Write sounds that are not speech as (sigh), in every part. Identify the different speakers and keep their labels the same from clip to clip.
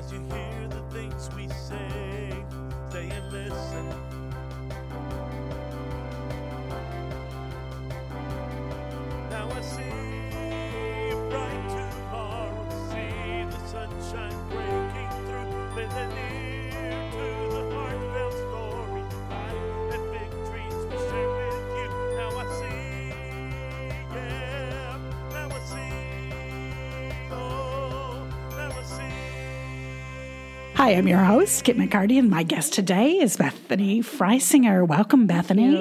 Speaker 1: As you hear the things we say, stay and listen.
Speaker 2: Hi, I'm your host, Kit McCarty, and my guest today is Bethany Frisinger. Welcome, Bethany.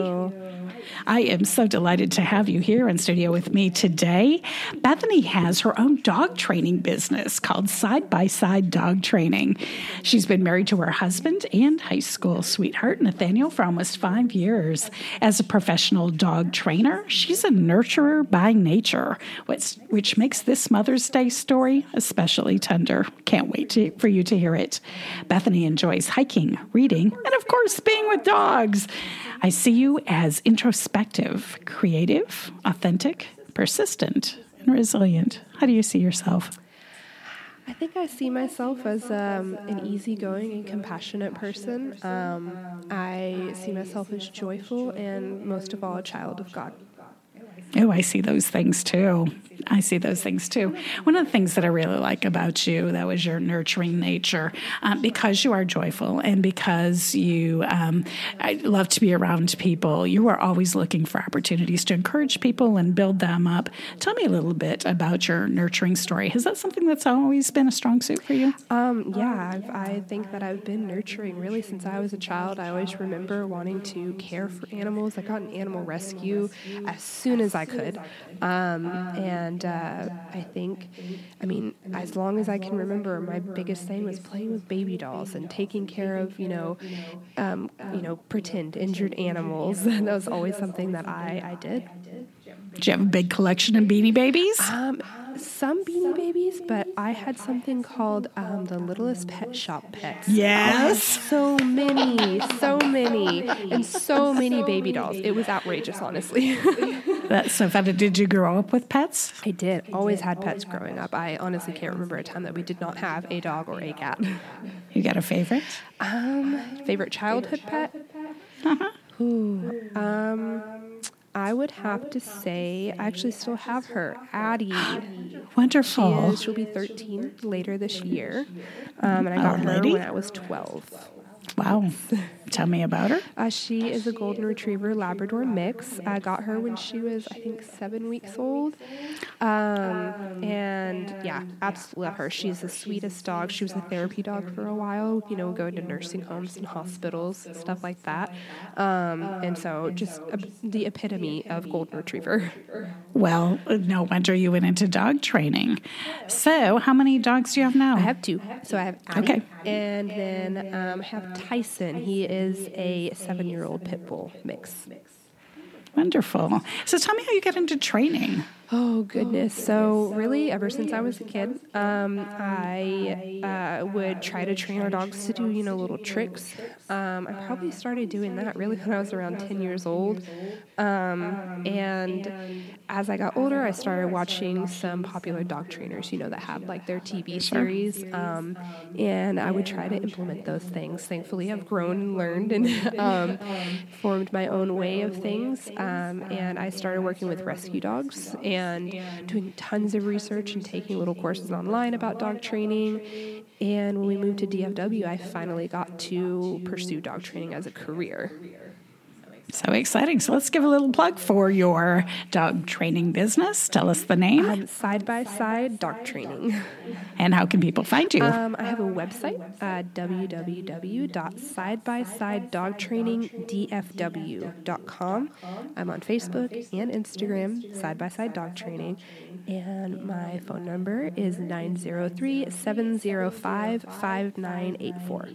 Speaker 2: I am so delighted to have you here in studio with me today. Bethany has her own dog training business called Side by Side Dog Training. She's been married to her husband and high school sweetheart, Nathaniel, for almost five years. As a professional dog trainer, she's a nurturer by nature, which, which makes this Mother's Day story especially tender. Can't wait to, for you to hear it. Bethany enjoys hiking, reading, and of course, being with dogs. I see you as introspective, creative, authentic, persistent, and resilient. How do you see yourself?
Speaker 3: I think I see myself as um, an easygoing and compassionate person. Um, I see myself as joyful and, most of all, a child of God.
Speaker 2: Oh, I see those things too. I see those things too. One of the things that I really like about you, that was your nurturing nature, um, because you are joyful and because you um, love to be around people. You are always looking for opportunities to encourage people and build them up. Tell me a little bit about your nurturing story. Is that something that's always been a strong suit for you?
Speaker 3: Um, yeah, I've, I think that I've been nurturing really since I was a child. I always remember wanting to care for animals. I got an animal rescue as soon as I could. Um, and uh, I think, I mean, as long as I can remember, my biggest thing was playing with baby dolls and taking care of, you know, um, you know, pretend injured animals. And (laughs) that was always something that I, I did.
Speaker 2: Do you have a big collection of beanie babies?
Speaker 3: Um, some beanie babies, but I had something called um, the Littlest Pet Shop Pets.
Speaker 2: Yes.
Speaker 3: So many, so (laughs) many, and so many baby dolls. It was outrageous, honestly.
Speaker 2: That's so fun. Did you grow up with pets?
Speaker 3: I did. Always had pets growing up. I honestly can't remember a time that we did not have a dog or a cat.
Speaker 2: You got a favorite?
Speaker 3: Um, favorite childhood pet? Ooh, um, I would have to say I actually still have her, Addie. (gasps) She
Speaker 2: Wonderful.
Speaker 3: is. She'll be 13 later this year, um, and I got her when I was 12.
Speaker 2: Wow. Tell me about her.
Speaker 3: Uh, she is a golden retriever Labrador mix. I got her when she was, I think, seven weeks old. Um, and yeah, absolutely love her. She's the sweetest dog. She was a therapy dog for a while, you know, going to nursing homes and hospitals and stuff like that. Um, and so just uh, the epitome of golden retriever.
Speaker 2: Well, no wonder you went into dog training. So, how many dogs do you have now?
Speaker 3: I have two. So I have
Speaker 2: Okay.
Speaker 3: and then um, I have Tyson. He is a seven-year-old pit bull mix.
Speaker 2: Wonderful. So, tell me how you got into training.
Speaker 3: Oh goodness! So really, ever since I was a kid, um, I uh, would try to train our dogs to do you know little tricks. Um, I probably started doing that really when I was around ten years old, um, and as I got older, I started watching some popular dog trainers. You know that had like their TV series, um, and I would try to implement those things. Thankfully, I've grown and learned and (laughs) um, formed my own way of things, um, and I started working with rescue dogs and doing tons of research and taking little courses online about dog training. And when we moved to DFW, I finally got to pursue dog training as a career.
Speaker 2: So exciting. So, let's give a little plug for your dog training business. Tell us the name
Speaker 3: Um, side by side dog training.
Speaker 2: and how can people find you?
Speaker 3: Um, I have a website, uh, www.sidebysidedogtrainingdfw.com. I'm on Facebook and Instagram, Side by Side Dog Training, and my phone number is 903 705 5984.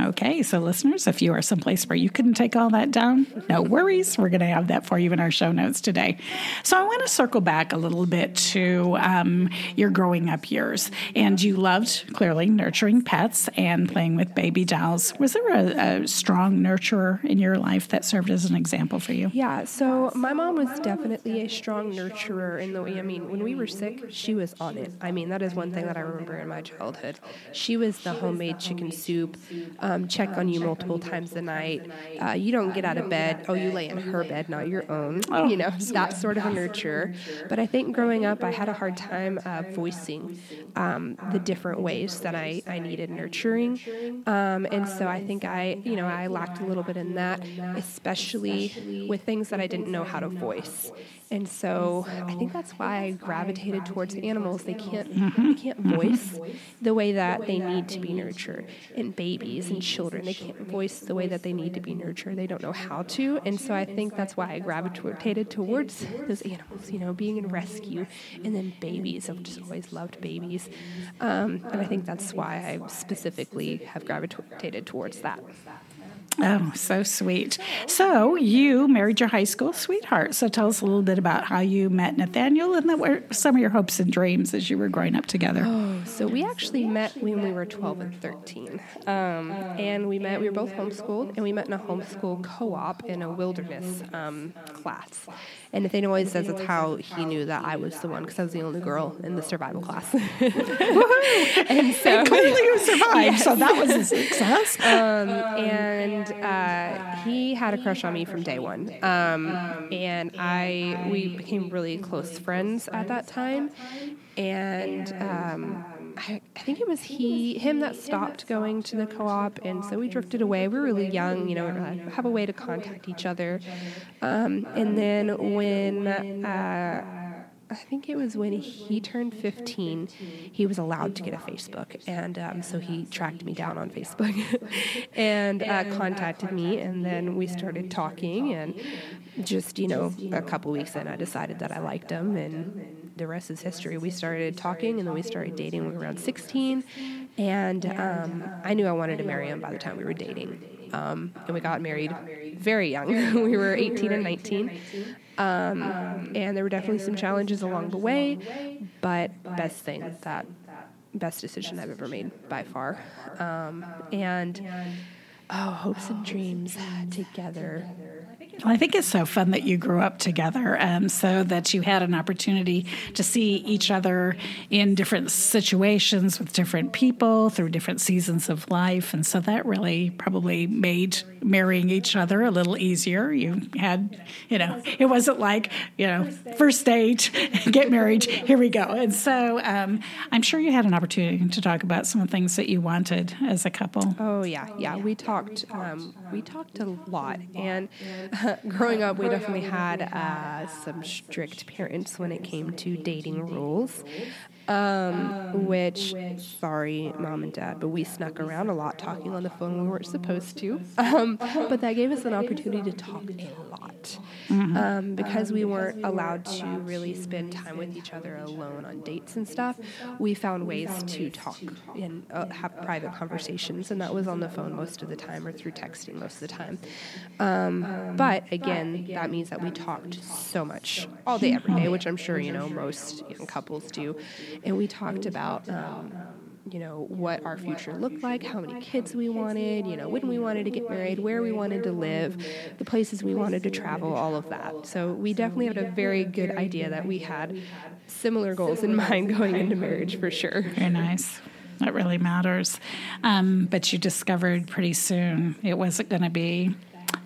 Speaker 2: Okay, so listeners, if you are someplace where you couldn't take all that down, no worries. We're going to have that for you in our show notes today. So I want to circle back a little bit to um, your growing up years. And you loved, clearly, nurturing pets and playing with baby dolls. Was there a, a strong nurturer in your life that served as an example for you?
Speaker 3: Yeah, so my mom was definitely a strong nurturer in the way, I mean, when we were sick, she was on it. I mean, that is one thing that I remember in my childhood. She was the homemade chicken soup, um, check on you multiple times a night. Uh, you don't get out of bed, oh, you lay in her bed, not your own. (laughs) You know, that sort of a nurture. But I think growing up, I had a hard time uh, voicing um, the different ways that I, I needed nurturing. Um, and so I think I, you know, I lacked a little bit in that, especially with things that I didn't know how to voice. And so I think that's why I gravitated towards animals. (laughs) They can't they can't voice the way that they need to be nurtured. And babies children, they can't voice the way that they need to be nurtured. They don't know how to. And so I think that's why I gravitated towards those animals, you know, being in rescue and then babies. I've just always loved babies. Um, and I think that's why I specifically have gravitated towards that.
Speaker 2: Oh, so sweet. So you married your high school sweetheart. So tell us a little bit about how you met Nathaniel and what some of your hopes and dreams as you were growing up together.
Speaker 3: Oh, so we actually met when we were 12 and 13. Um, and we met, we were both homeschooled, and we met in a homeschool co op in a wilderness um, class. And Nathaniel always says that's how he knew that I was the one because I was the only girl in the survival class. (laughs) and
Speaker 2: so and clearly you survived, yes. so that was a success.
Speaker 3: Um, and uh, he had a crush on me from day one. Um, and I we became really close friends at that time. And um, I, I, think it was he, him that stopped going to the co-op, and so we drifted away. We were really young, you know, have a way to contact each other. Um, and then when uh, I think it was when he turned 15, he was allowed to get a Facebook. And um, so he tracked me down on Facebook (laughs) and uh, contacted me. And then we started talking. And just, you know, a couple weeks in, I decided that I liked him. And the rest is history. We started talking and then we started dating. We were around 16. And um, I knew I wanted to marry him by the time we were dating. Um, and we got married very young. (laughs) (laughs) we were 18 and 19. Um, and there were definitely some challenges along the way, but best thing that best decision I've ever made by far. Um, and oh, hopes and dreams together.
Speaker 2: Well, I think it's so fun that you grew up together um, so that you had an opportunity to see each other in different situations with different people through different seasons of life. And so that really probably made marrying each other a little easier. You had, you know, it wasn't like, you know, first date, (laughs) get married, here we go. And so um, I'm sure you had an opportunity to talk about some of the things that you wanted as a couple.
Speaker 3: Oh, yeah. Yeah. We talked, um, we talked a lot. And (laughs) growing up, we definitely had uh, some strict parents when it came to dating rules. Um, which, sorry, mom and dad, but we snuck around a lot talking on the phone when we weren't supposed to. (laughs) Um, but that gave us an opportunity to talk a lot mm-hmm. um, because we weren't allowed to really spend time with each other alone on dates and stuff. We found ways to talk and uh, have private conversations, and that was on the phone most of the time or through texting most of the time. Um, but again, that means that we talked so much all day, every day, which I'm sure you know most young couples do and we talked about. Um, you know what our future looked like, how many kids we wanted, you know when we wanted to get married, where we wanted to live, the places we wanted to travel, all of that. So we definitely had a very good idea that we had similar goals in mind going into marriage for sure.
Speaker 2: Very nice. That really matters. Um, but you discovered pretty soon it wasn't going to be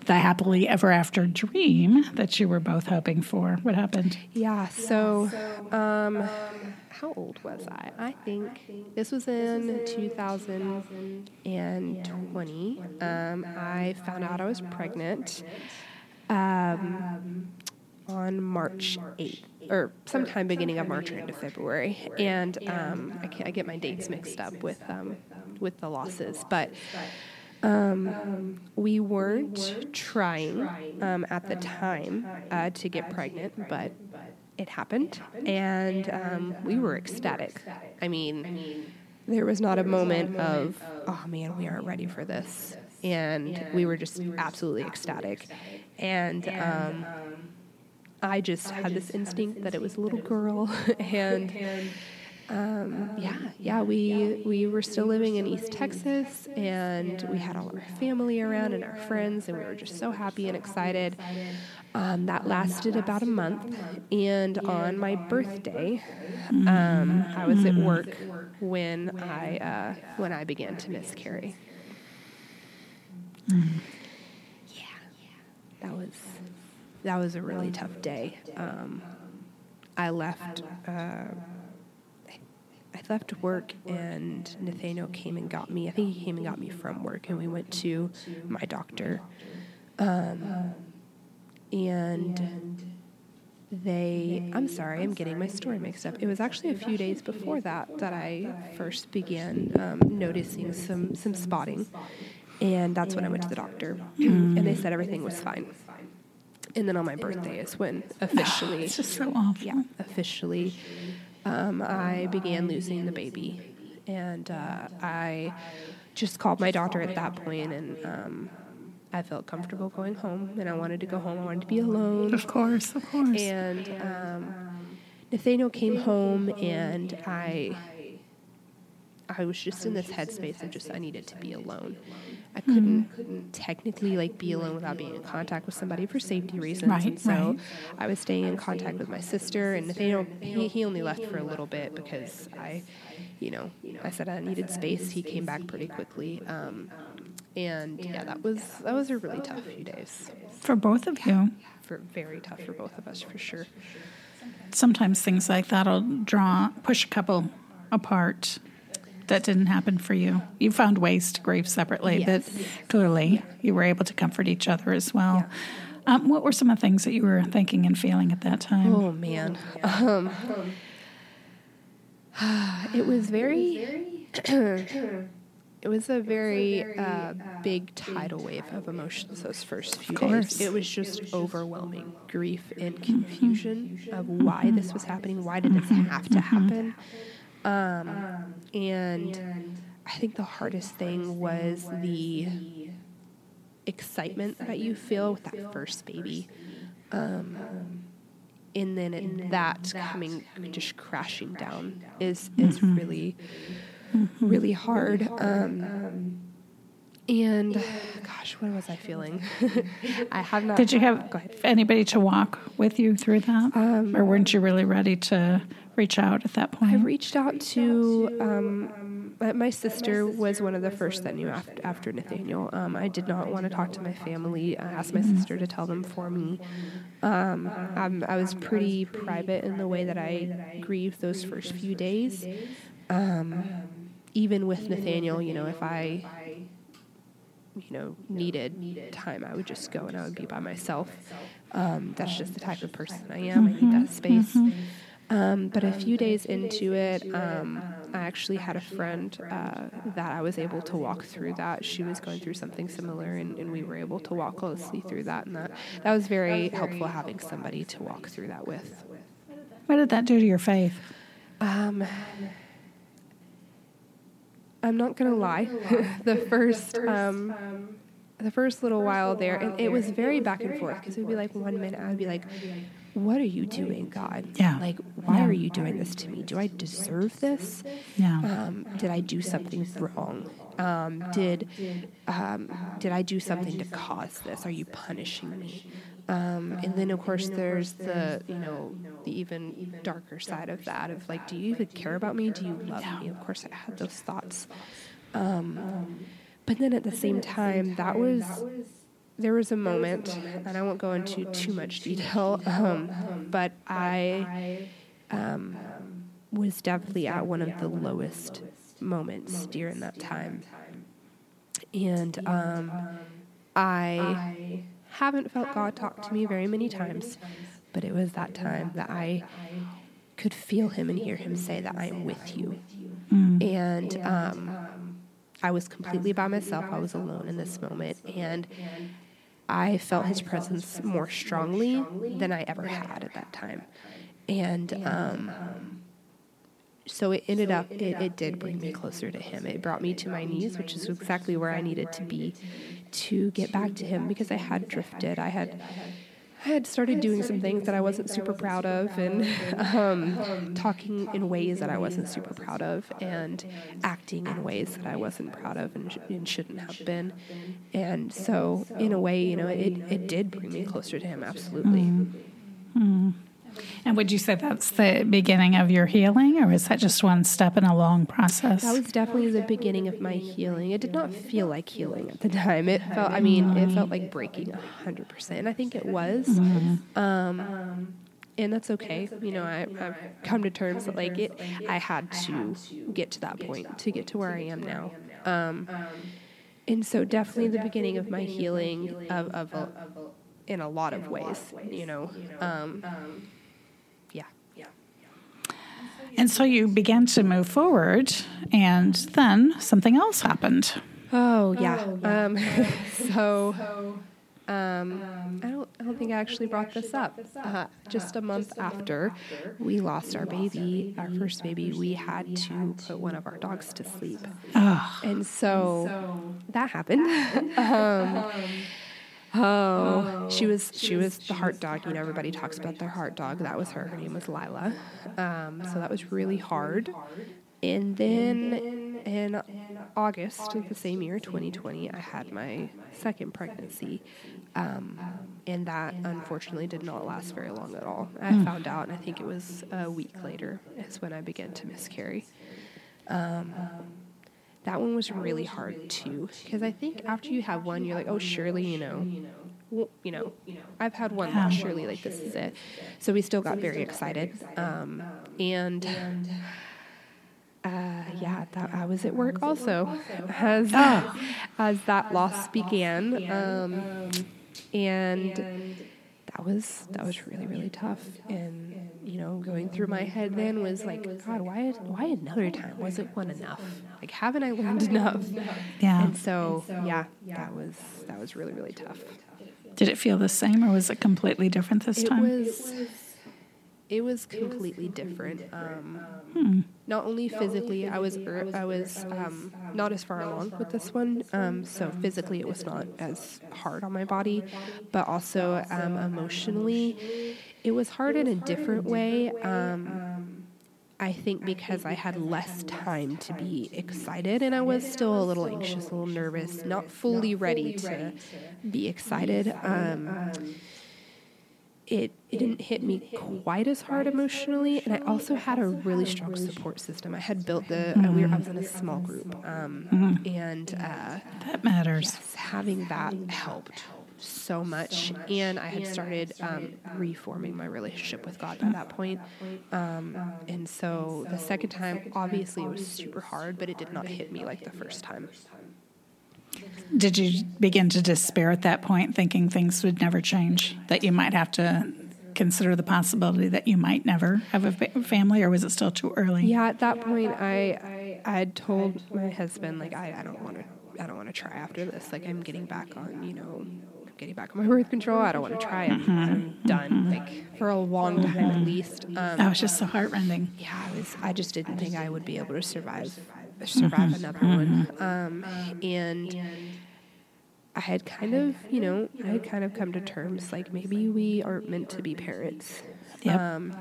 Speaker 2: the happily ever after dream that you were both hoping for. What happened?
Speaker 3: Yeah, so um, how old was I? I think this was in 2020. Um, I found out I was pregnant um, on March 8th, or sometime beginning of March or into February. And um, I, I, get my dates mixed up with um, with the losses, but. Um, we weren't trying um, at the time uh, to get pregnant, but it happened, and um, we were ecstatic. I mean, there was not a moment of, oh man, we aren't ready for this. And we were just absolutely ecstatic. And um, I just had this instinct that it was a little girl. (laughs) and um, yeah, yeah, we we were still living in East Texas, and we had all our family around and our friends, and we were just so happy and excited. Um, that lasted about a month, and on my birthday, um, I was at work when I uh, when I began to miscarry. Yeah, that was that was a really tough day. Um, I left. Uh, I left work and Nathaniel came and got me. I think he came and got me from work, and we went to my doctor. Um, and they, I'm sorry, I'm getting my story mixed up. It was actually a few days before that that I first began um, noticing some, some spotting. And that's when I went to the doctor, and they said everything was fine. And then on my birthday is when officially, (laughs)
Speaker 2: It's just so awful.
Speaker 3: yeah, officially, um, I began losing the baby, and uh, I just called my doctor at that point, and um, I felt comfortable going home, and I wanted to go home. I wanted to be alone,
Speaker 2: Of course, of course.
Speaker 3: and um, Nathaniel came home, and I. I was just in this headspace of just I needed to be alone. I couldn't technically like be alone without being in contact with somebody for safety reasons.
Speaker 2: Right,
Speaker 3: and so
Speaker 2: right.
Speaker 3: I was staying in contact with my sister and Nathaniel he, he only left for a little bit because I you know, I said I needed space. He came back pretty quickly. Um, and yeah, that was that was a really tough few days.
Speaker 2: For both of you,
Speaker 3: For very tough for both of us for sure.
Speaker 2: sometimes things like that'll draw, push a couple apart. That didn't happen for you. You found ways to grieve separately,
Speaker 3: Yes.
Speaker 2: but clearly you were able to comfort each other as well. Um, what were some of the things that you were thinking and feeling at that time?
Speaker 3: Oh man. Um, (sighs) it was very (clears throat) it was a very uh, big tidal wave of emotions those first few
Speaker 2: course.
Speaker 3: days. It was just overwhelming grief and confusion of why this was happening. Why did this have to happen? Um, and I think the hardest thing was the excitement that you feel with that first baby. Um, and then it, that coming just crashing down is is really really hard. Um, and gosh, what was I feeling? (laughs) I have not.
Speaker 2: Did you have anybody to walk with you through that? or weren't you really ready to reach out at that point?
Speaker 3: I reached out to um, my- my sister was one of the first that knew after, after Nathaniel. Um, I did not want to talk to my family. I asked my sister to tell them for me. Um, I'm, I was pretty private in the way that I grieved those first few days. Um, even with Nathaniel, you know, if I you know needed time, I would just go and I would be by myself. Um, that's just the type of person I am. I need that space. Um, but a few days into it, um, I actually had a friend uh, that I was able to walk through that. She was going through something similar, and, and we were able to walk closely through that. And that, that was very helpful having somebody to walk through that with.
Speaker 2: What did that do to your faith?
Speaker 3: Um, I'm not gonna lie. (laughs) the first, um, the first little while there, and it was very back and forth because it would be like one minute I'd be like, "What are you doing, God?
Speaker 2: Yeah.
Speaker 3: Like, why
Speaker 2: Yeah.
Speaker 3: are you doing this to me? Do I deserve this?
Speaker 2: Yeah.
Speaker 3: Um, did I do something wrong? Um, did um, did I do something to cause this? Are you punishing me? Um, and then of course there's the you know the even darker side of that of like, do you even care about me? Do you love me? Of course I had those thoughts. Um, but then at the same time, that was there was a moment, and I won't go into too much detail, um, but I um, was definitely at one of the lowest moments during that time. And um, I haven't felt God talk to me very many times, but it was that time that I could feel Him and hear Him say that I am with you. And um, I was completely by myself. I was alone in this moment. And I felt his presence more strongly than I ever had at that time. And um, so it ended up it, it did bring me closer to him it brought me to my knees which is exactly where i needed to be to get back to him because i had drifted i had I had started doing some things that I wasn't super proud of, and (laughs) um, talking in ways that I wasn't super proud of, and acting in ways that I wasn't proud of and, sh- and shouldn't have been. And so, in a way, you know, it, it did bring me closer to him, absolutely.
Speaker 2: Mm-hmm. And would you say that's the beginning of your healing, or was that just one step in a long process?
Speaker 3: That was definitely the beginning of my healing. It did not feel like healing at the time. It felt, I mean, it felt like breaking 100%. And I think it was.
Speaker 2: Mm-hmm.
Speaker 3: Um, and that's okay. You know, I, I've come to terms that, like, it, I had to get to that point to get to where I am now. Um, and so, definitely the beginning of my healing of, of, a, in a lot of ways, you know. Um.
Speaker 2: And so you began to move forward, and then something else happened.
Speaker 3: Oh yeah. Um, (laughs) so um, I don't. I don't think I actually brought this up. Uh, just a month after we lost our baby, our first baby, we had to put one of our dogs to sleep,
Speaker 2: Oh,
Speaker 3: and so that happened. (laughs) um, Oh, she was she was the heart dog. You know, everybody talks about their heart dog. That was her. Her name was Lila. Um, so that was really hard. And then in August of the same year, 2020, I had my second pregnancy. Um, and that unfortunately did not last very long at all. I found out, and I think it was a week later, is when I began to miscarry. Um, that one was really hard too, because I think after you have one, you're like, oh, surely, you know, well, you know, I've had one now, surely, like this is it. So we still got very excited, um, and uh, yeah, that I was at work also as as that loss began, um, and that was that was really really tough. And you know, going through my head then was like, God, why why another time? Wasn't one enough? Like, haven't I learned enough?
Speaker 2: yeah.
Speaker 3: And so, yeah, that was that was really really tough.
Speaker 2: Did it feel the same, or was it completely different this
Speaker 3: It
Speaker 2: time?
Speaker 3: was it was completely different. Um,
Speaker 2: Hmm.
Speaker 3: Not only physically, I was er, I was um, not as far along with this one, um, so physically it was not as hard on my body, but also um, emotionally, it was hard in a different way. Um, I think because I had less time to be excited and I was still a little anxious, a little nervous, not fully ready to be excited. It, it didn't hit me quite as hard emotionally, and I also had a really strong support system. I had built the uh, we were, I was in a small group, um, and uh,
Speaker 2: that matters.
Speaker 3: having that helped so much. And I had started um, reforming my relationship with God by that point. Um, and so the second time, obviously, it was super hard, but it did not hit me like the first time.
Speaker 2: Did you begin to despair at that point, thinking things would never change, that you might have to consider the possibility that you might never have a family, or was it still too early?
Speaker 3: Yeah, at that point, I I had told my husband like I, I don't want to I don't want to try after this. Like I'm getting back on you know I'm getting back on my birth control. I don't want to try. I'm, I'm done. Like for a long time at least. Um,
Speaker 2: That was just so heartrending.
Speaker 3: yeah, I was. I just didn't think I would be able to survive survive another one. Um, and I had kind of, you know, I had kind of come to terms like maybe we aren't meant to be parents.
Speaker 2: Yep.
Speaker 3: Um,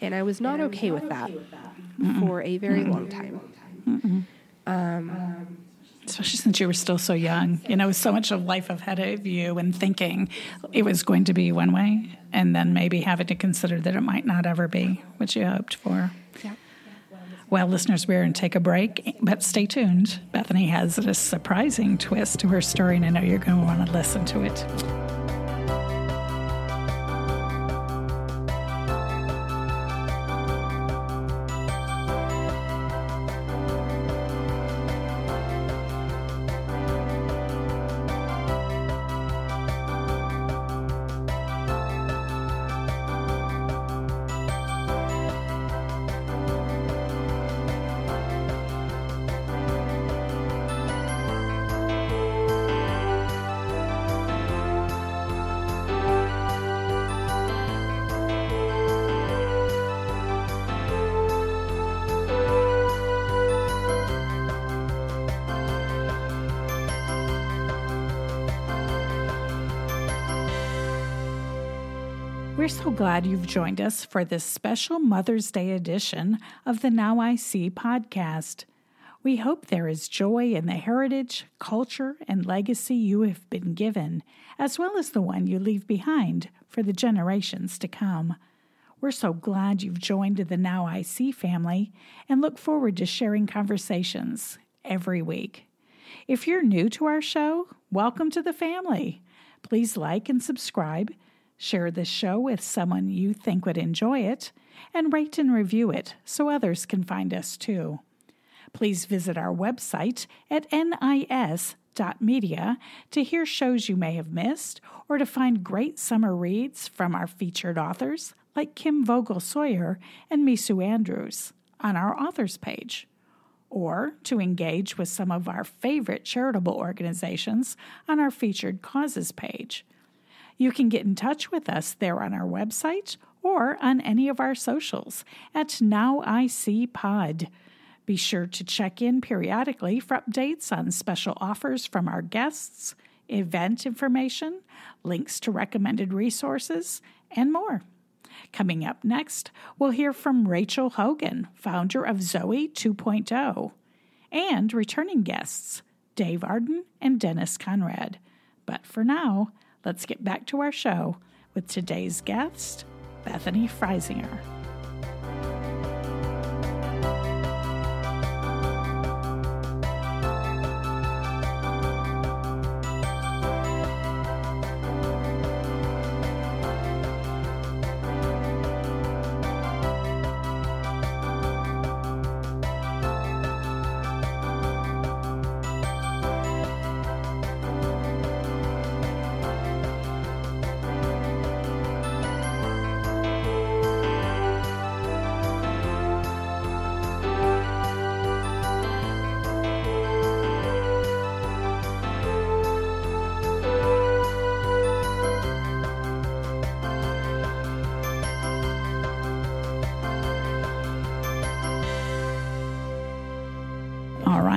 Speaker 3: and I was not okay with that for a very long time.
Speaker 2: Especially since you were still so young, you know, so much of life ahead of you, and thinking it was going to be one way, and then maybe having to consider that it might not ever be what you hoped for.
Speaker 3: Yeah.
Speaker 2: Well, listeners, we're going to take a break, but stay tuned. Bethany has a surprising twist to her story, and I know you're going to want to listen to it. We're so glad you've joined us for this special Mother's Day edition of the Now I See podcast. We hope there is joy in the heritage, culture, and legacy you have been given, as well as the one you leave behind for the generations to come. We're so glad you've joined the Now I See family and look forward to sharing conversations every week. If you're new to our show, welcome to the family. Please like and subscribe, share this show with someone you think would enjoy it, and rate and review it so others can find us too. Please visit our website at nis.media to hear shows you may have missed or to find great summer reads from our featured authors like Kim Vogel Sawyer and Mesu Andrews on our authors page or to engage with some of our favorite charitable organizations on our featured causes page. You can get in touch with us there on our website or on any of our socials at Now I See Pod. Be sure to check in periodically for updates on special offers from our guests, event information, links to recommended resources, and more. Coming up next, we'll hear from Rachel Hogan, founder of Zoe 2.0, and returning guests, Dave Arden and Dennis Conrad. But for now, let's get back to our show with today's guest, Bethany Frisinger.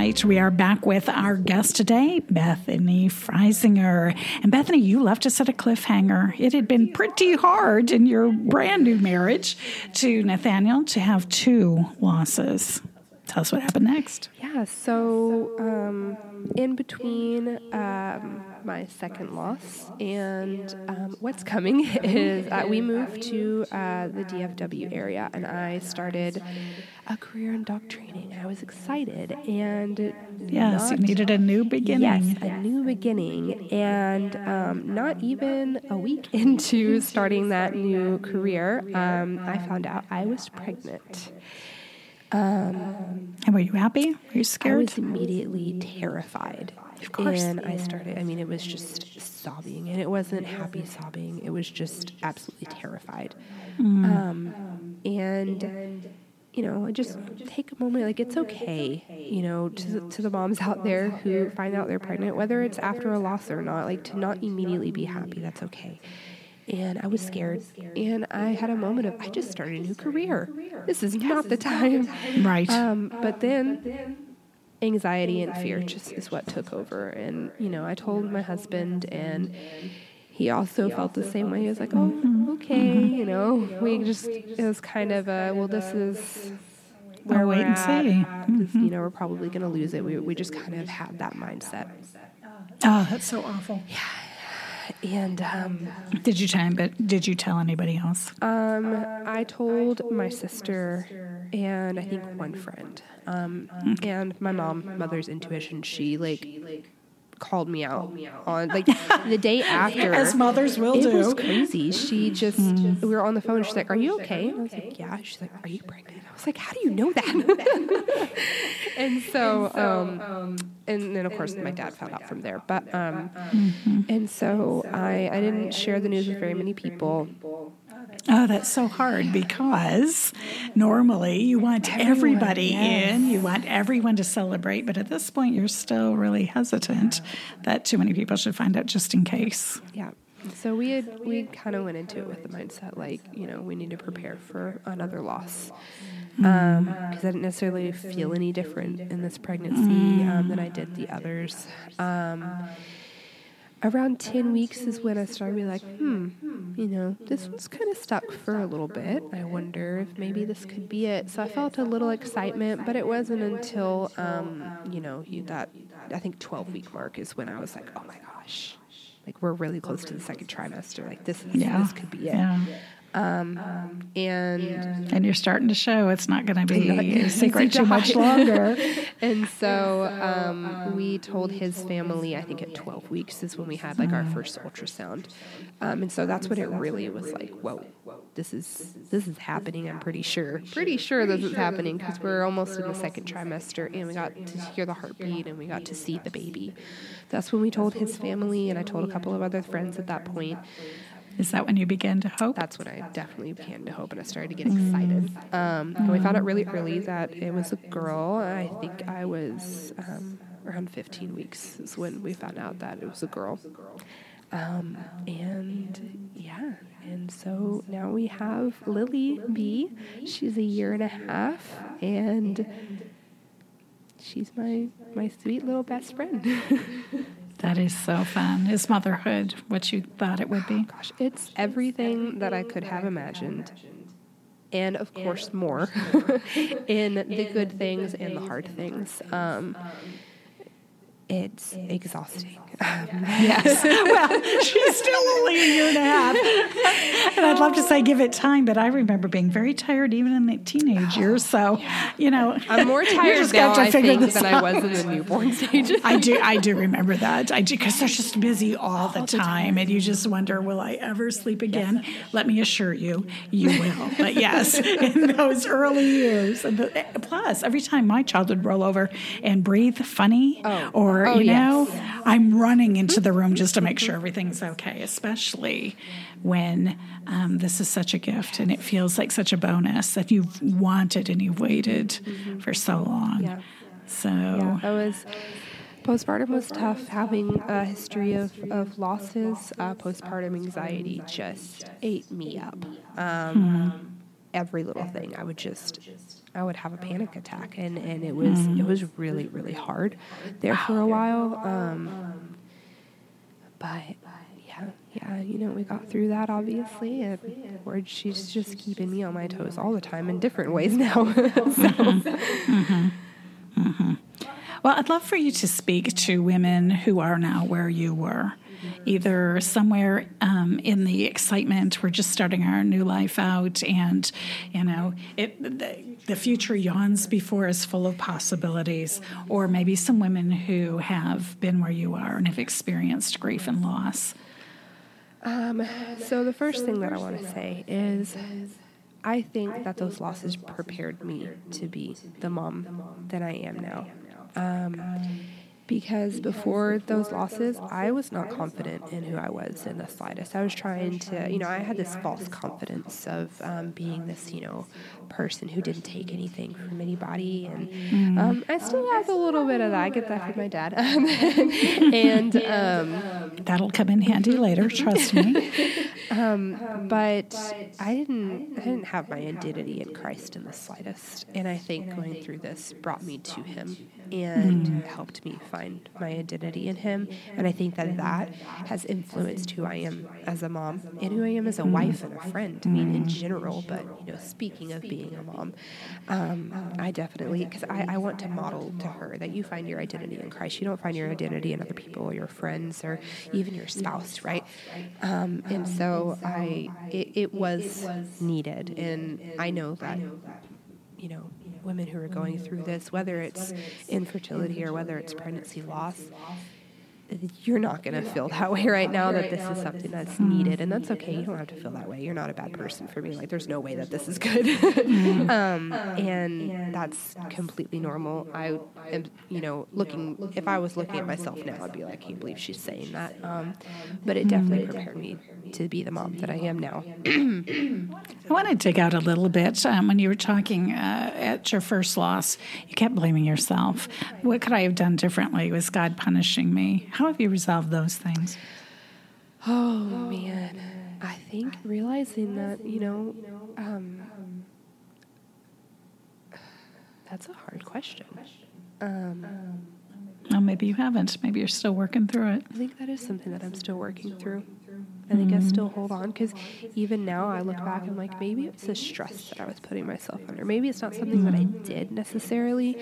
Speaker 2: Right, we are back with our guest today, Bethany Frisinger. And Bethany, you left us at a cliffhanger. It had been pretty hard in your brand new marriage to Nathaniel to have two losses. Tell us what happened next.
Speaker 3: Yeah, so um, in between um, my second loss and um, what's coming (laughs) is uh, we moved to uh, the DFW area and I started a career in dog training. I was excited and
Speaker 2: Yes, you needed a new beginning.
Speaker 3: Yes, a new beginning. And um, not even a week (laughs) into starting that new career, um, I found out I was pregnant.
Speaker 2: And were you happy? Were you scared?
Speaker 3: I was immediately terrified.
Speaker 2: Of course.
Speaker 3: And I started, I mean, it was just sobbing. And it wasn't happy sobbing, it was just absolutely terrified.
Speaker 2: Mm.
Speaker 3: Um, and, you know, just take a moment, like, it's okay, you know, to the, to the moms out there who find out they're pregnant, whether it's after a loss or not, like, to not immediately be happy, that's okay. And I was scared. And I had a moment of, I just started a new career. This is not the time.
Speaker 2: right.
Speaker 3: Um, but then anxiety and fear just is what took over. And, you know, I told my husband, and he also felt the same way. He was like, oh, okay, you know, (laughs) we just, it was kind of a, well, this is where
Speaker 2: I'll wait
Speaker 3: we're
Speaker 2: and see.
Speaker 3: This- You know, we're probably going to lose it. We, we just kind of had that mindset.
Speaker 2: oh, that's so awful.
Speaker 3: And um,
Speaker 2: Did you tell but did you tell anybody else?
Speaker 3: um, I told my sister and I think one friend. Um, and my mom, mother's intuition, she like called me out on like (laughs) the day after.
Speaker 2: As mothers will
Speaker 3: it
Speaker 2: do.
Speaker 3: It was crazy. She just we were on the phone. She's like, "Are you okay?" And I was like, "Yeah." She's like, "Are you pregnant?" I was like, "How do you know that?" (laughs) and so, um, and then of course my dad found out from there. But um, and so I I didn't share the news with very many people.
Speaker 2: Oh, that's so hard because normally you want everybody in, you want everyone to celebrate, but at this point you're still really hesitant that too many people should find out just in case.
Speaker 3: Yeah. So we had we kind of went into it with the mindset like you know we need to prepare for another loss because I didn't necessarily feel any different in this pregnancy um, than I did the others. Um, around 10 weeks is when I started to be like, hmm, you know, this one's kind of stuck for a little bit. I wonder if maybe this could be it. So I felt a little excitement, but it wasn't until, um, you know, you, that, I think 12 week mark is when I was like, oh my gosh, like we're really close to the second trimester. Like this, is,
Speaker 2: Yeah.
Speaker 3: this could be it.
Speaker 2: Yeah.
Speaker 3: Um, and
Speaker 2: And you're starting to show it's not going to be
Speaker 3: be
Speaker 2: a secret too much longer. (laughs)
Speaker 3: and so um, we told his family, I think at 12 weeks is when we had like our first ultrasound. Um, and so that's what it really was like, whoa, this is this is happening. I'm pretty sure, pretty sure this is happening because we're almost in the second trimester, and we got to hear the heartbeat and we got to see the baby. That's when we told his family, and I told a couple of other friends at that point.
Speaker 2: Is that when you began to hope?
Speaker 3: That's when I definitely began to hope and I started to get excited. Um, and we found out really early that it was a girl. I think I was um, around 15 weeks is when we found out that it was a girl. Um, and yeah, and so now we have Lily B. She's a year and a half, and she's my my sweet little best friend. (laughs)
Speaker 2: That is so fun. Is motherhood what you thought it would be?
Speaker 3: Gosh, it's everything that I could have imagined. And of course, more (laughs) in the good things and the hard things. Um, it's exhausting.
Speaker 2: Yes. (laughs) well, she's still only a year and a half. And I'd love to say give it time, but I remember being very tired even in the teenage oh, years. So, you know,
Speaker 3: I'm more tired
Speaker 2: just
Speaker 3: now,
Speaker 2: to
Speaker 3: I think, than I was in the newborn stage.
Speaker 2: I do. I do remember that. I do because they're just busy all the time, and you just wonder, will I ever sleep again? Let me assure you, you will. But yes, (laughs) in those early years, and the, eh, plus every time my child would roll over and breathe funny, oh, or
Speaker 3: Oh,
Speaker 2: you know,
Speaker 3: yes.
Speaker 2: I'm running into the room just to make sure everything's okay. Especially when um, this is such a gift and it feels like such a bonus that you've wanted and you've waited for so long.
Speaker 3: Yeah.
Speaker 2: So.
Speaker 3: Yeah, I was. Postpartum was tough. Having a history of, of losses, uh, postpartum anxiety just ate me up. Um, Every little thing, I would just, I would have a panic attack, and, and it was mm-hmm. it was really really hard there for a while. Um, but yeah, yeah, you know, we got through that obviously, and we're, she's just keeping me on my toes all the time in different ways (laughs) now. so. Mm-hmm. Mm-hmm.
Speaker 2: Well, I'd love for you to speak to women who are now where you were, either somewhere um, in the excitement, we're just starting our new life out, and you know, it the, the future yawns before us, full of possibilities, or maybe some women who have been where you are and have experienced grief and loss.
Speaker 3: Um, so the first thing that I want to say is I think that those losses prepared me to be the mom that I am now. Um, because before those losses, I was not confident in who I was in the slightest. I was trying to, you know, I had this false confidence of um, being this, you know, person who didn't take anything from anybody. And mm. um, I still have a little bit of that. I get that from my dad. (laughs) and, (laughs) um,
Speaker 2: That'll come in handy later, trust me. (laughs)
Speaker 3: Um, um, but I didn't I didn't have my identity in Christ in the slightest. And I think going through this brought me to him and mm. helped me find my identity in him. And I think that that has influenced who I am as a mom and who I am as a wife and a friend. I mean, in mm. general, but you know, speaking of being a mom, um, I definitely because I, I want to model to her that you find your identity in Christ. You don't find your identity in other people or your friends or even your spouse, right? Um, and so I it, it was needed, and I know that you know women who are going through this, whether it's infertility or whether it's pregnancy loss. You're not going to feel that way right now that this is something that's needed, and that's okay. You don't have to feel that way. You're not a bad person for being like, there's no way that this is good. (laughs) um, and that's completely normal. I am, you know, looking, if I was looking at myself now, I'd be like, I can't believe she's saying that. Um, but it definitely prepared me to be the mom that I am now.
Speaker 2: I (clears throat) want to dig out a little bit. Um, when you were talking uh, at your first loss, you kept blaming yourself. What could I have done differently? Was God punishing me? How have you resolved those things?
Speaker 3: Oh man, I think realizing that you know, um, that's a hard question. Um,
Speaker 2: maybe you haven't. Maybe you're still working through it.
Speaker 3: I think that is something that I'm still working through. I think I still hold on because even now I look back and I'm like, maybe it's the stress that I was putting myself under. Maybe it's not something that I did necessarily,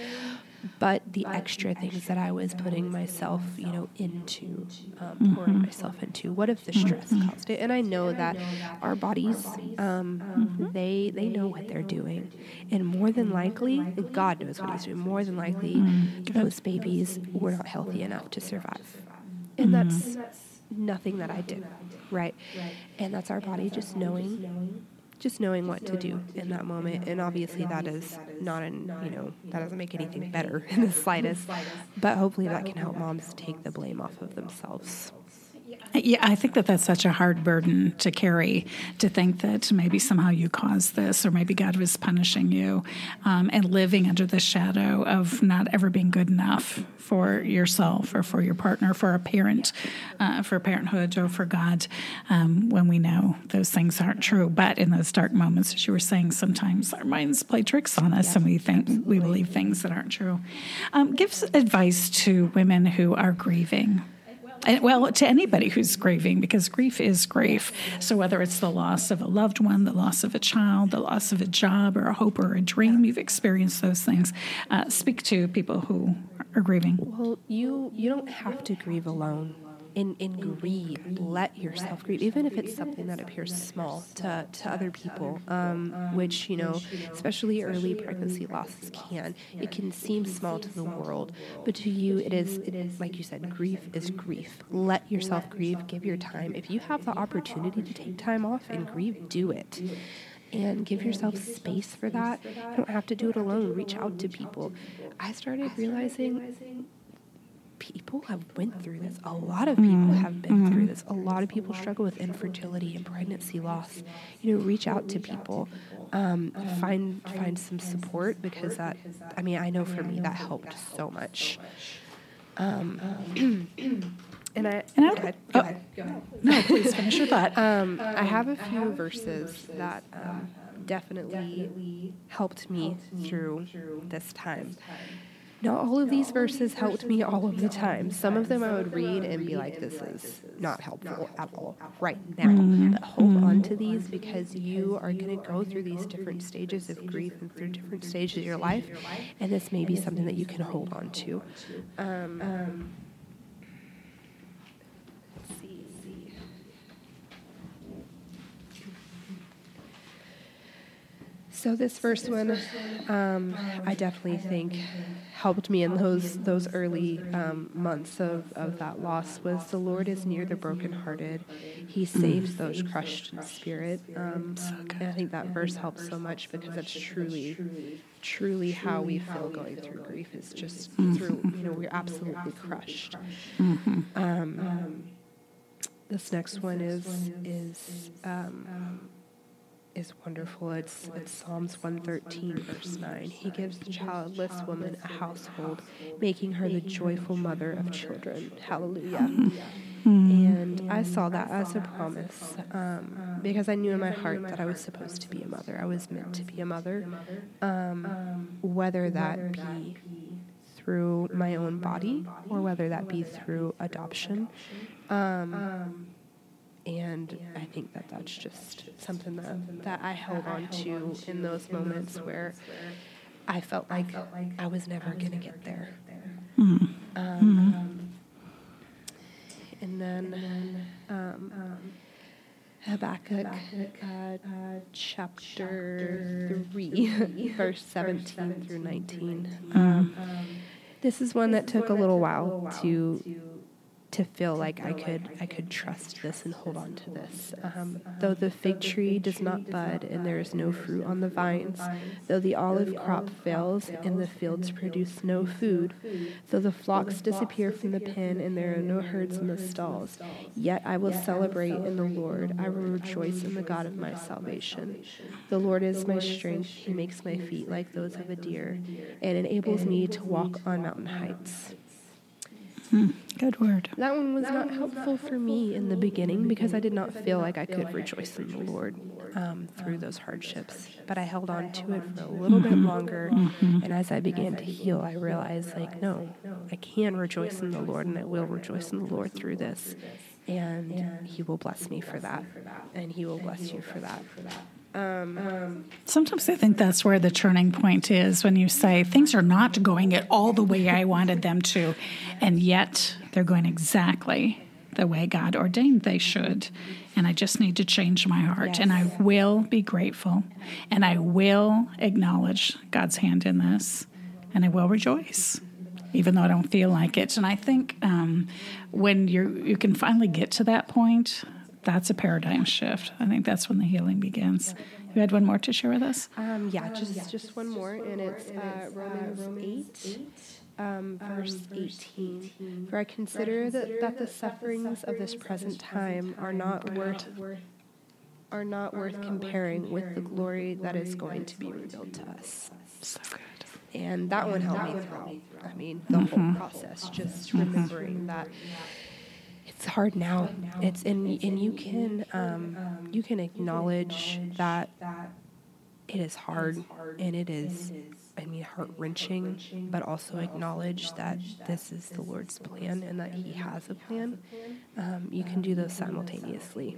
Speaker 3: but the extra things that I was putting myself, you know, into, um, pouring myself into. What if the stress caused it? And I know that our bodies, um, they they know what they're doing, and more than likely, God knows what He's doing. More than likely, those babies were not healthy enough to survive, and that's nothing that I did, right? And that's our body just knowing just knowing what to do in that moment. And obviously, that is not an, you know, that doesn't make anything better in the slightest. But hopefully, that can help moms take the blame off of themselves.
Speaker 2: Yeah, I think that that's such a hard burden to carry to think that maybe somehow you caused this, or maybe God was punishing you, um, and living under the shadow of not ever being good enough for yourself or for your partner, for a parent, uh, for parenthood, or for God, um, when we know those things aren't true. But in those dark moments, as you were saying, sometimes our minds play tricks on us, and we think we believe things that aren't true. Um, give advice to women who are grieving and, well, to anybody who's grieving, because grief is grief. So, whether it's the loss of a loved one, the loss of a child, the loss of a job, or a hope or a dream, you've experienced those things. Uh, speak to people who are grieving.
Speaker 3: Well, you you don't have to grieve alone. In, in grieve, let yourself grieve, even if it's something that appears small to, to other people, um, which, you know, especially early pregnancy losses can. It can seem small to the world, but to you, it is, it is like you said, grief is grief. Let yourself grieve, give your time. If you have the opportunity to take time off and grieve, do it and give yourself space for that. You don't have to do it alone. Reach out to people. I started realizing people have went through this. A lot of people have been through this. A lot of people struggle with infertility and pregnancy loss. You know, reach out to people, um, find find some support because that. I mean, I know for me that helped so much. Um, (clears throat) and I,
Speaker 2: And I-
Speaker 3: go ahead,
Speaker 2: oh.
Speaker 3: go ahead, go ahead.
Speaker 2: No, please finish your thought.
Speaker 3: Um, I have a few verses that um, definitely helped me through this time. Not all of these verses helped me all of the time. Some of them I would read and be like, this is not helpful at all right now. Mm-hmm. But hold mm-hmm. on to these because you are going to go through these different stages of grief and through different stages of your life. And this may be something that you can hold on to. Um, let's see. So this first one, um, I definitely think helped me in those those early um, months of, of that loss was the Lord is near the brokenhearted. He saves those crushed in spirit. Um, and I think that verse helps so much because that's truly, truly how we feel going through grief. Is just through you know we're absolutely crushed. Um, this next one is is um, is wonderful. It's, it's Psalms 113, verse 9. He gives the childless woman a household, making her the joyful mother of children. Hallelujah. And I saw that as a promise um, because I knew in my heart that I was supposed to be a mother. I was meant to be a mother, um, whether that be through my own body or whether that be through adoption. Um, and I think that that's just something that, that I held on to in those moments where I felt like I was never going to get there. Um, and then um, Habakkuk uh, chapter 3, verse 17 through 19. Um, this is one that took a little while to to feel like I could I could trust this and hold on to this. Um, though the fig tree does not bud and there is no fruit on the vines, though the olive crop fails and the fields produce no food, though the flocks disappear from the pen and there are no herds in the stalls, yet I will celebrate in the Lord. I will rejoice in the God of my salvation. The Lord is my strength. He makes my feet like those of a deer and enables me to walk on mountain heights.
Speaker 2: Good word.
Speaker 3: That one was not helpful for me in the beginning because I did not feel like I could rejoice in the Lord um, through those hardships. But I held on to it for a little bit longer. And as I began to heal, I realized, like, no, I can rejoice in the Lord and I will rejoice in the Lord through this. And He will bless me for that. And He will bless you for that.
Speaker 2: Sometimes I think that's where the turning point is when you say things are not going it all the way I wanted them to, and yet they're going exactly the way God ordained they should. And I just need to change my heart. And I will be grateful. And I will acknowledge God's hand in this. And I will rejoice, even though I don't feel like it. And I think um, when you you can finally get to that point, that's a paradigm shift. I think that's when the healing begins. You had one more to share with us?
Speaker 3: Um, yeah, just just one more, and it's uh, Romans eight, um, verse eighteen. For I consider that, that the sufferings of this present time are not worth are not worth comparing with the glory that is going to be revealed to us.
Speaker 2: So good.
Speaker 3: And that one helped me through. I mean, the whole process, just remembering that it's hard now. It's and and you can um, you can acknowledge that it is hard and it is I mean heart wrenching, but also acknowledge that this is the Lord's plan and that He has a plan. Um, you can do those simultaneously.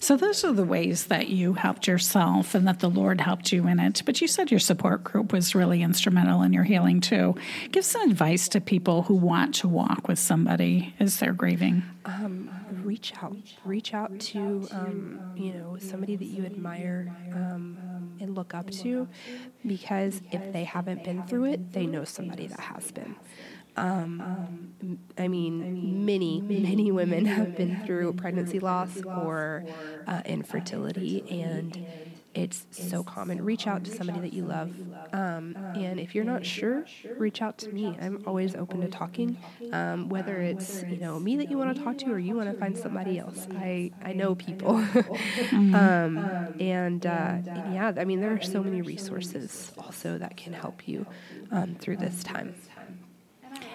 Speaker 2: So those are the ways that you helped yourself and that the Lord helped you in it. But you said your support group was really instrumental in your healing too. Give some advice to people who want to walk with somebody as they're grieving.
Speaker 3: Um, reach out, reach out to um, you know somebody that you admire um, and look up to, because if they haven't been through it, they know somebody that has been. Um, I mean, many, many women have been through pregnancy loss or uh, infertility, and it's so common. Reach out to somebody that you love. Um, and if you're not sure, reach out to me. I'm always open to talking, um, whether it's you know me that you want to talk to or you want to find somebody else. I, I know people. (laughs) (laughs) um, and, uh, and yeah, I mean, there are so many resources also that can help you um, through this time.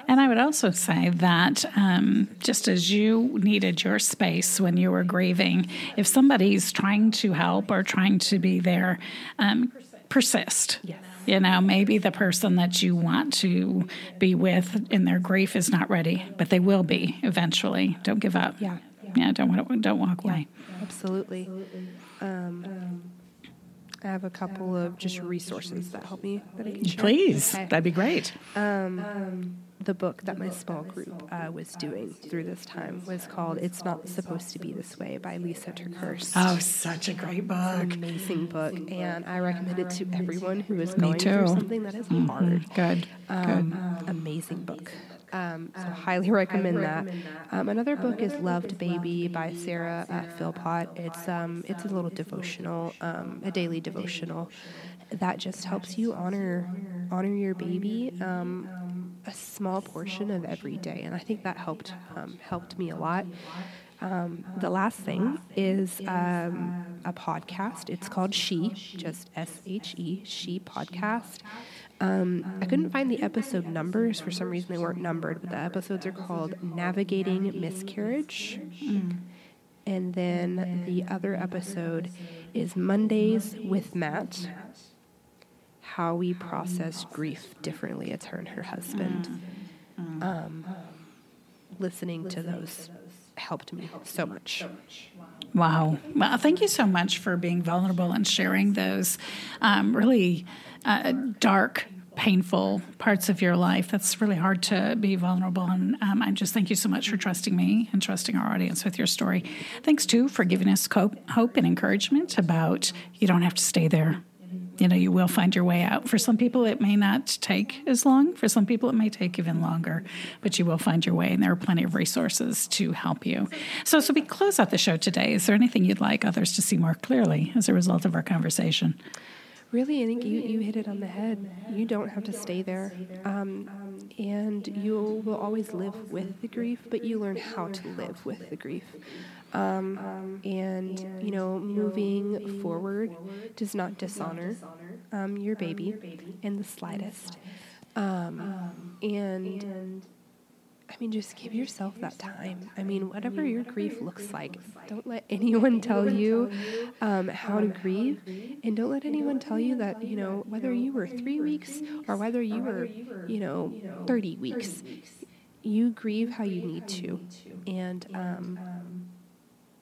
Speaker 2: And I would also say that um, just as you needed your space when you were grieving, if somebody's trying to help or trying to be there, um, persist.
Speaker 3: Yes.
Speaker 2: You know, maybe the person that you want to be with in their grief is not ready, but they will be eventually. Don't give up.
Speaker 3: Yeah.
Speaker 2: Yeah. Don't don't walk away.
Speaker 3: Absolutely. Um, I have a couple of just resources that help me that I can share.
Speaker 2: Please,
Speaker 3: Okay.
Speaker 2: that'd be great.
Speaker 3: Um, the book that my small group uh, was doing through this time was called "It's Not Supposed to Be This Way" by Lisa TerKeurst.
Speaker 2: Oh, such a great book.
Speaker 3: Amazing book, and I recommend it to everyone who is going through something that is hard.
Speaker 2: Good.
Speaker 3: Um, amazing book. Um, so highly recommend that. Um, another book is "Loved Baby" by Sarah uh, Philpott. It's um, it's a little devotional, um, a daily devotional that just helps you honor honor your baby um, a small portion of every day, and I think that helped um, helped me a lot. Um, the last thing is um, a podcast. It's called She, just S H E, She Podcast. Um, I couldn't find the episode numbers. For some reason, they weren't numbered, but the episodes are called Navigating Miscarriage. And then the other episode is Mondays with Matt How We Process Grief Differently. It's her and her husband. Um, listening to those helped me so much.
Speaker 2: Wow. Well, thank you so much for being vulnerable and sharing those um, really uh, dark, painful parts of your life. That's really hard to be vulnerable. And um, I just thank you so much for trusting me and trusting our audience with your story. Thanks, too, for giving us hope and encouragement about you don't have to stay there. You know, you will find your way out. For some people, it may not take as long. For some people, it may take even longer, but you will find your way, and there are plenty of resources to help you. So, so we close out the show today. Is there anything you'd like others to see more clearly as a result of our conversation?
Speaker 3: Really, I think you, you hit it on the head. You don't have to stay there. Um, and you will always live with the grief, but you learn how to live with the grief. Um, and, you know, moving forward does not dishonor um, your baby in the slightest. Um, and I mean, just give yourself that time. I mean, whatever your grief looks like, don't let anyone tell you um, how to grieve, and don't let anyone tell you that you know whether you were three weeks or whether you were, you know, thirty weeks. You grieve how you need to, and um,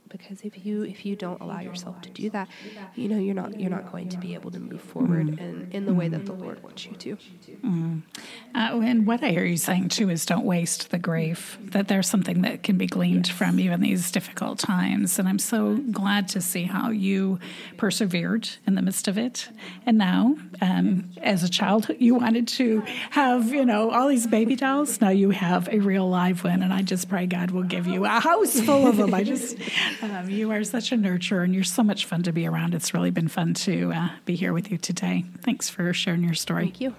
Speaker 3: because if you if you don't allow yourself to do that, you know you're not you're not going to be able to move forward
Speaker 2: Mm.
Speaker 3: in, in the way that the Lord wants you to.
Speaker 2: Uh, and what I hear you saying too is don't waste the grief, that there's something that can be gleaned from even these difficult times. And I'm so glad to see how you persevered in the midst of it. And now, um, as a child, you wanted to have, you know, all these baby dolls. Now you have a real live one. And I just pray God will give you a house full of them. I just, um, you are such a nurturer and you're so much fun to be around. It's really been fun to uh, be here with you today. Thanks for sharing your story.
Speaker 3: Thank you.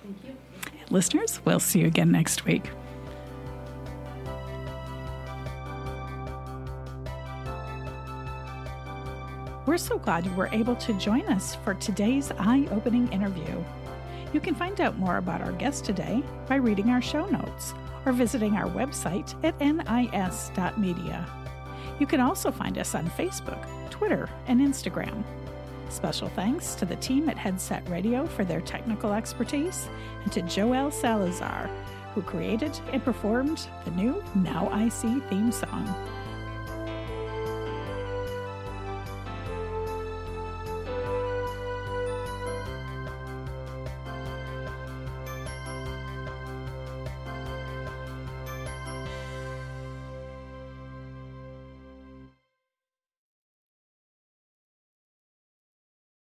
Speaker 2: Listeners, we'll see you again next week. We're so glad you were able to join us for today's eye opening interview. You can find out more about our guest today by reading our show notes or visiting our website at nis.media. You can also find us on Facebook, Twitter, and Instagram. Special thanks to the team at Headset Radio for their technical expertise and to Joel Salazar, who created and performed the new Now I See theme song.